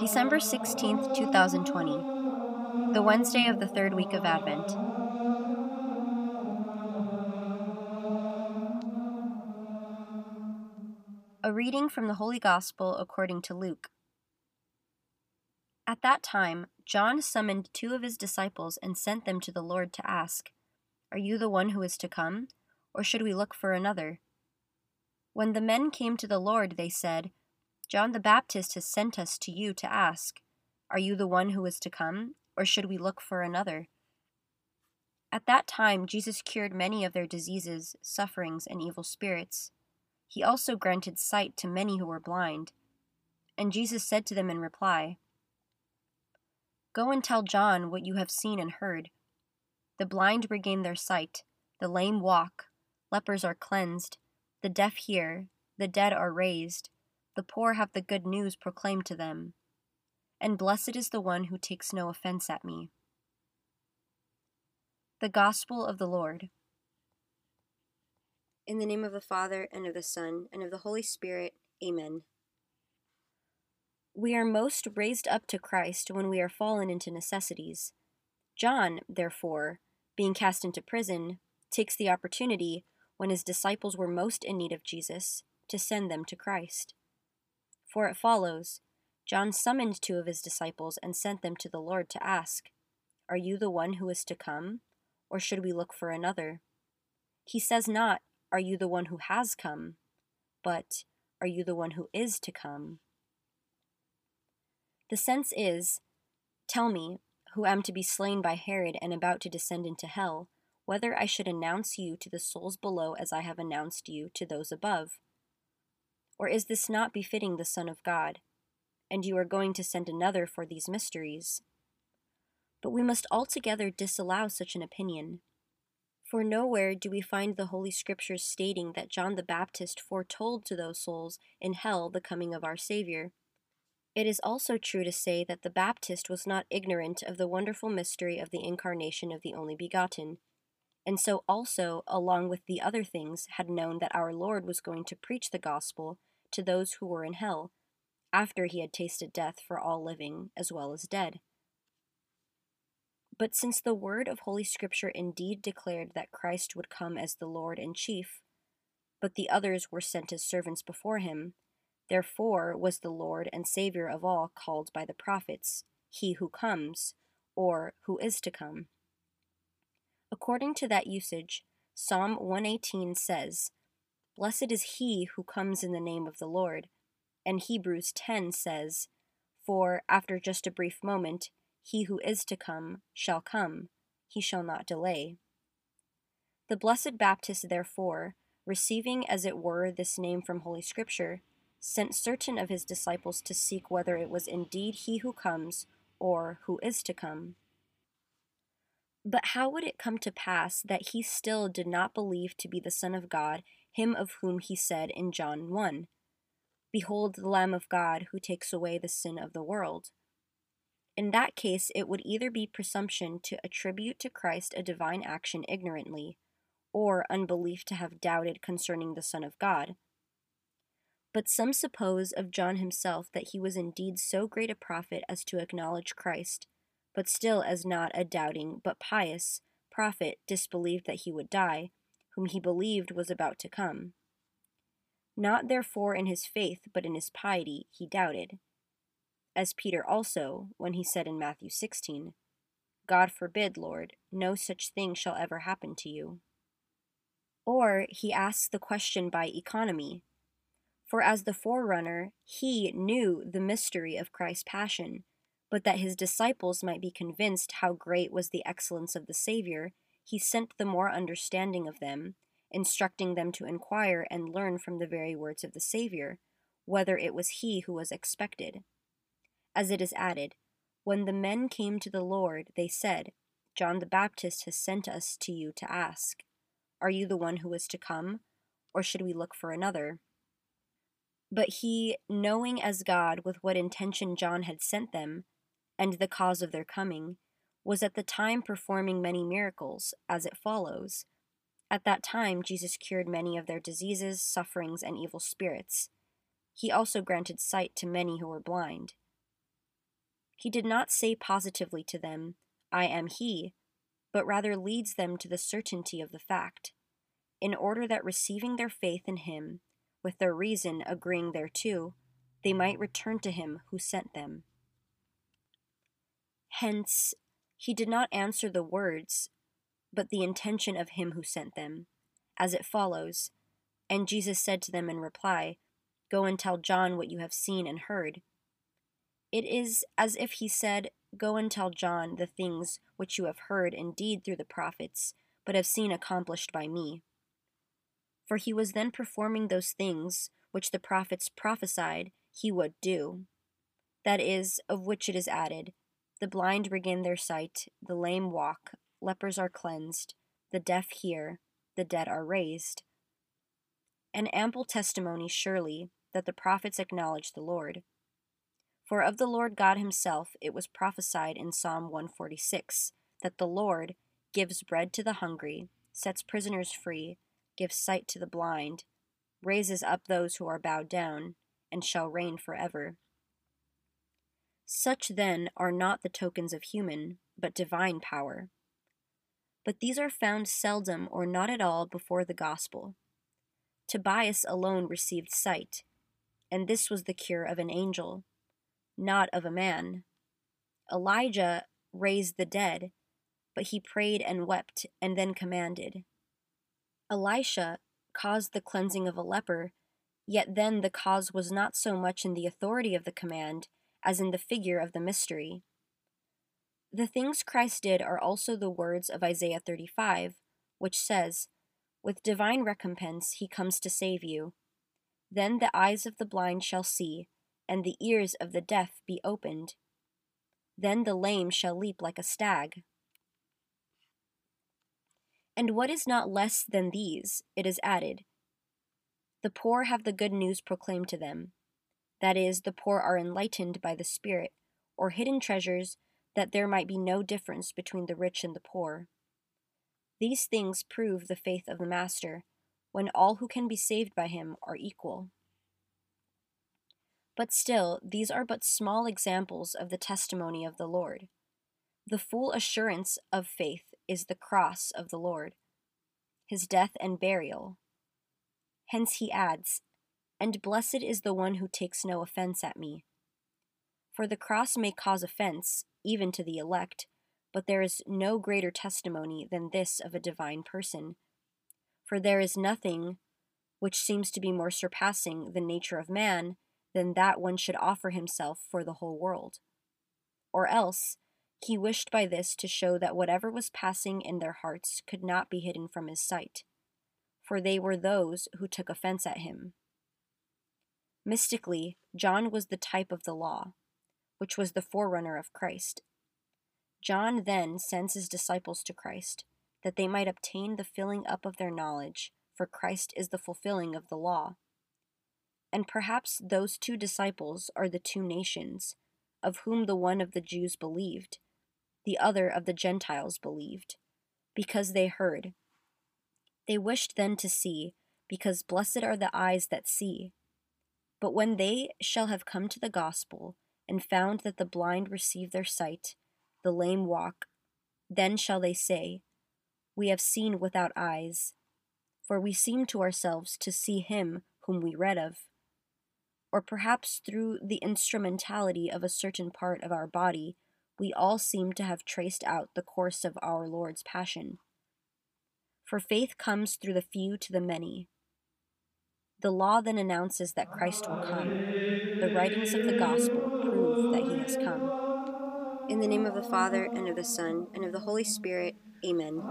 December 16th, 2020, the Wednesday of the third week of Advent. A reading from the Holy Gospel according to Luke. At that time, John summoned two of his disciples and sent them to the Lord to ask, Are you the one who is to come, or should we look for another? When the men came to the Lord, they said, John the Baptist has sent us to you to ask, Are you the one who is to come, or should we look for another? At that time, Jesus cured many of their diseases, sufferings, and evil spirits. He also granted sight to many who were blind. And Jesus said to them in reply, Go and tell John what you have seen and heard. The blind regain their sight, the lame walk, lepers are cleansed, the deaf hear, the dead are raised, the poor have the good news proclaimed to them. And blessed is the one who takes no offense at me. The Gospel of the Lord. In the name of the Father, and of the Son, and of the Holy Spirit, Amen. We are most raised up to Christ when we are fallen into necessities. John, therefore, being cast into prison, takes the opportunity, when his disciples were most in need of Jesus, to send them to Christ. For it follows John summoned two of his disciples and sent them to the Lord to ask, Are you the one who is to come, or should we look for another? He says not, are you the one who has come? But, Are you the one who is to come? The sense is, Tell me, who am to be slain by Herod and about to descend into hell, whether I should announce you to the souls below as I have announced you to those above. Or is this not befitting the Son of God? And you are going to send another for these mysteries. But we must altogether disallow such an opinion. For nowhere do we find the Holy Scriptures stating that John the Baptist foretold to those souls in hell the coming of our Savior. It is also true to say that the Baptist was not ignorant of the wonderful mystery of the incarnation of the only begotten, and so also, along with the other things, had known that our Lord was going to preach the gospel to those who were in hell, after he had tasted death for all living as well as dead. But since the word of Holy Scripture indeed declared that Christ would come as the Lord and Chief, but the others were sent as servants before him, therefore was the Lord and Savior of all called by the prophets, He who comes, or who is to come. According to that usage, Psalm 118 says, Blessed is he who comes in the name of the Lord. And Hebrews 10 says, For after just a brief moment, he who is to come shall come, he shall not delay. The Blessed Baptist, therefore, receiving as it were this name from Holy Scripture, sent certain of his disciples to seek whether it was indeed he who comes or who is to come. But how would it come to pass that he still did not believe to be the Son of God, him of whom he said in John 1 Behold the Lamb of God who takes away the sin of the world? In that case, it would either be presumption to attribute to Christ a divine action ignorantly, or unbelief to have doubted concerning the Son of God. But some suppose of John himself that he was indeed so great a prophet as to acknowledge Christ, but still as not a doubting but pious prophet disbelieved that he would die, whom he believed was about to come. Not therefore in his faith, but in his piety, he doubted as Peter also, when he said in Matthew 16, God forbid, Lord, no such thing shall ever happen to you. Or he asks the question by economy, for as the forerunner, he knew the mystery of Christ's passion, but that his disciples might be convinced how great was the excellence of the Saviour, he sent the more understanding of them, instructing them to inquire and learn from the very words of the Saviour, whether it was he who was expected as it is added, When the men came to the Lord, they said, John the Baptist has sent us to you to ask, Are you the one who is to come, or should we look for another? But he, knowing as God with what intention John had sent them, and the cause of their coming, was at the time performing many miracles, as it follows At that time, Jesus cured many of their diseases, sufferings, and evil spirits. He also granted sight to many who were blind. He did not say positively to them, I am He, but rather leads them to the certainty of the fact, in order that receiving their faith in Him, with their reason agreeing thereto, they might return to Him who sent them. Hence, He did not answer the words, but the intention of Him who sent them, as it follows And Jesus said to them in reply, Go and tell John what you have seen and heard. It is as if he said, Go and tell John the things which you have heard indeed through the prophets, but have seen accomplished by me. For he was then performing those things which the prophets prophesied he would do. That is, of which it is added, The blind regain their sight, the lame walk, lepers are cleansed, the deaf hear, the dead are raised. An ample testimony, surely, that the prophets acknowledge the Lord. For of the Lord God himself it was prophesied in Psalm 146 that the Lord gives bread to the hungry, sets prisoners free, gives sight to the blind, raises up those who are bowed down, and shall reign forever. Such then are not the tokens of human, but divine power. But these are found seldom or not at all before the gospel. Tobias alone received sight, and this was the cure of an angel not of a man. Elijah raised the dead, but he prayed and wept and then commanded. Elisha caused the cleansing of a leper, yet then the cause was not so much in the authority of the command as in the figure of the mystery. The things Christ did are also the words of Isaiah 35, which says, With divine recompense he comes to save you. Then the eyes of the blind shall see, and the ears of the deaf be opened. Then the lame shall leap like a stag. And what is not less than these, it is added The poor have the good news proclaimed to them. That is, the poor are enlightened by the Spirit, or hidden treasures, that there might be no difference between the rich and the poor. These things prove the faith of the Master, when all who can be saved by him are equal. But still, these are but small examples of the testimony of the Lord. The full assurance of faith is the cross of the Lord, his death and burial. Hence he adds, And blessed is the one who takes no offense at me. For the cross may cause offense, even to the elect, but there is no greater testimony than this of a divine person. For there is nothing which seems to be more surpassing the nature of man than that one should offer himself for the whole world. Or else, he wished by this to show that whatever was passing in their hearts could not be hidden from his sight, for they were those who took offense at him. Mystically, John was the type of the law, which was the forerunner of Christ. John then sends his disciples to Christ, that they might obtain the filling up of their knowledge, for Christ is the fulfilling of the law and perhaps those two disciples are the two nations, of whom the one of the Jews believed, the other of the Gentiles believed, because they heard. They wished then to see, because blessed are the eyes that see. But when they shall have come to the gospel, and found that the blind receive their sight, the lame walk, then shall they say, We have seen without eyes, for we seem to ourselves to see him whom we read of or perhaps through the instrumentality of a certain part of our body, we all seem to have traced out the course of our Lord's passion. For faith comes through the few to the many. The law then announces that Christ will come. The writings of the gospel prove that he has come. In the name of the Father, and of the Son, and of the Holy Spirit, amen.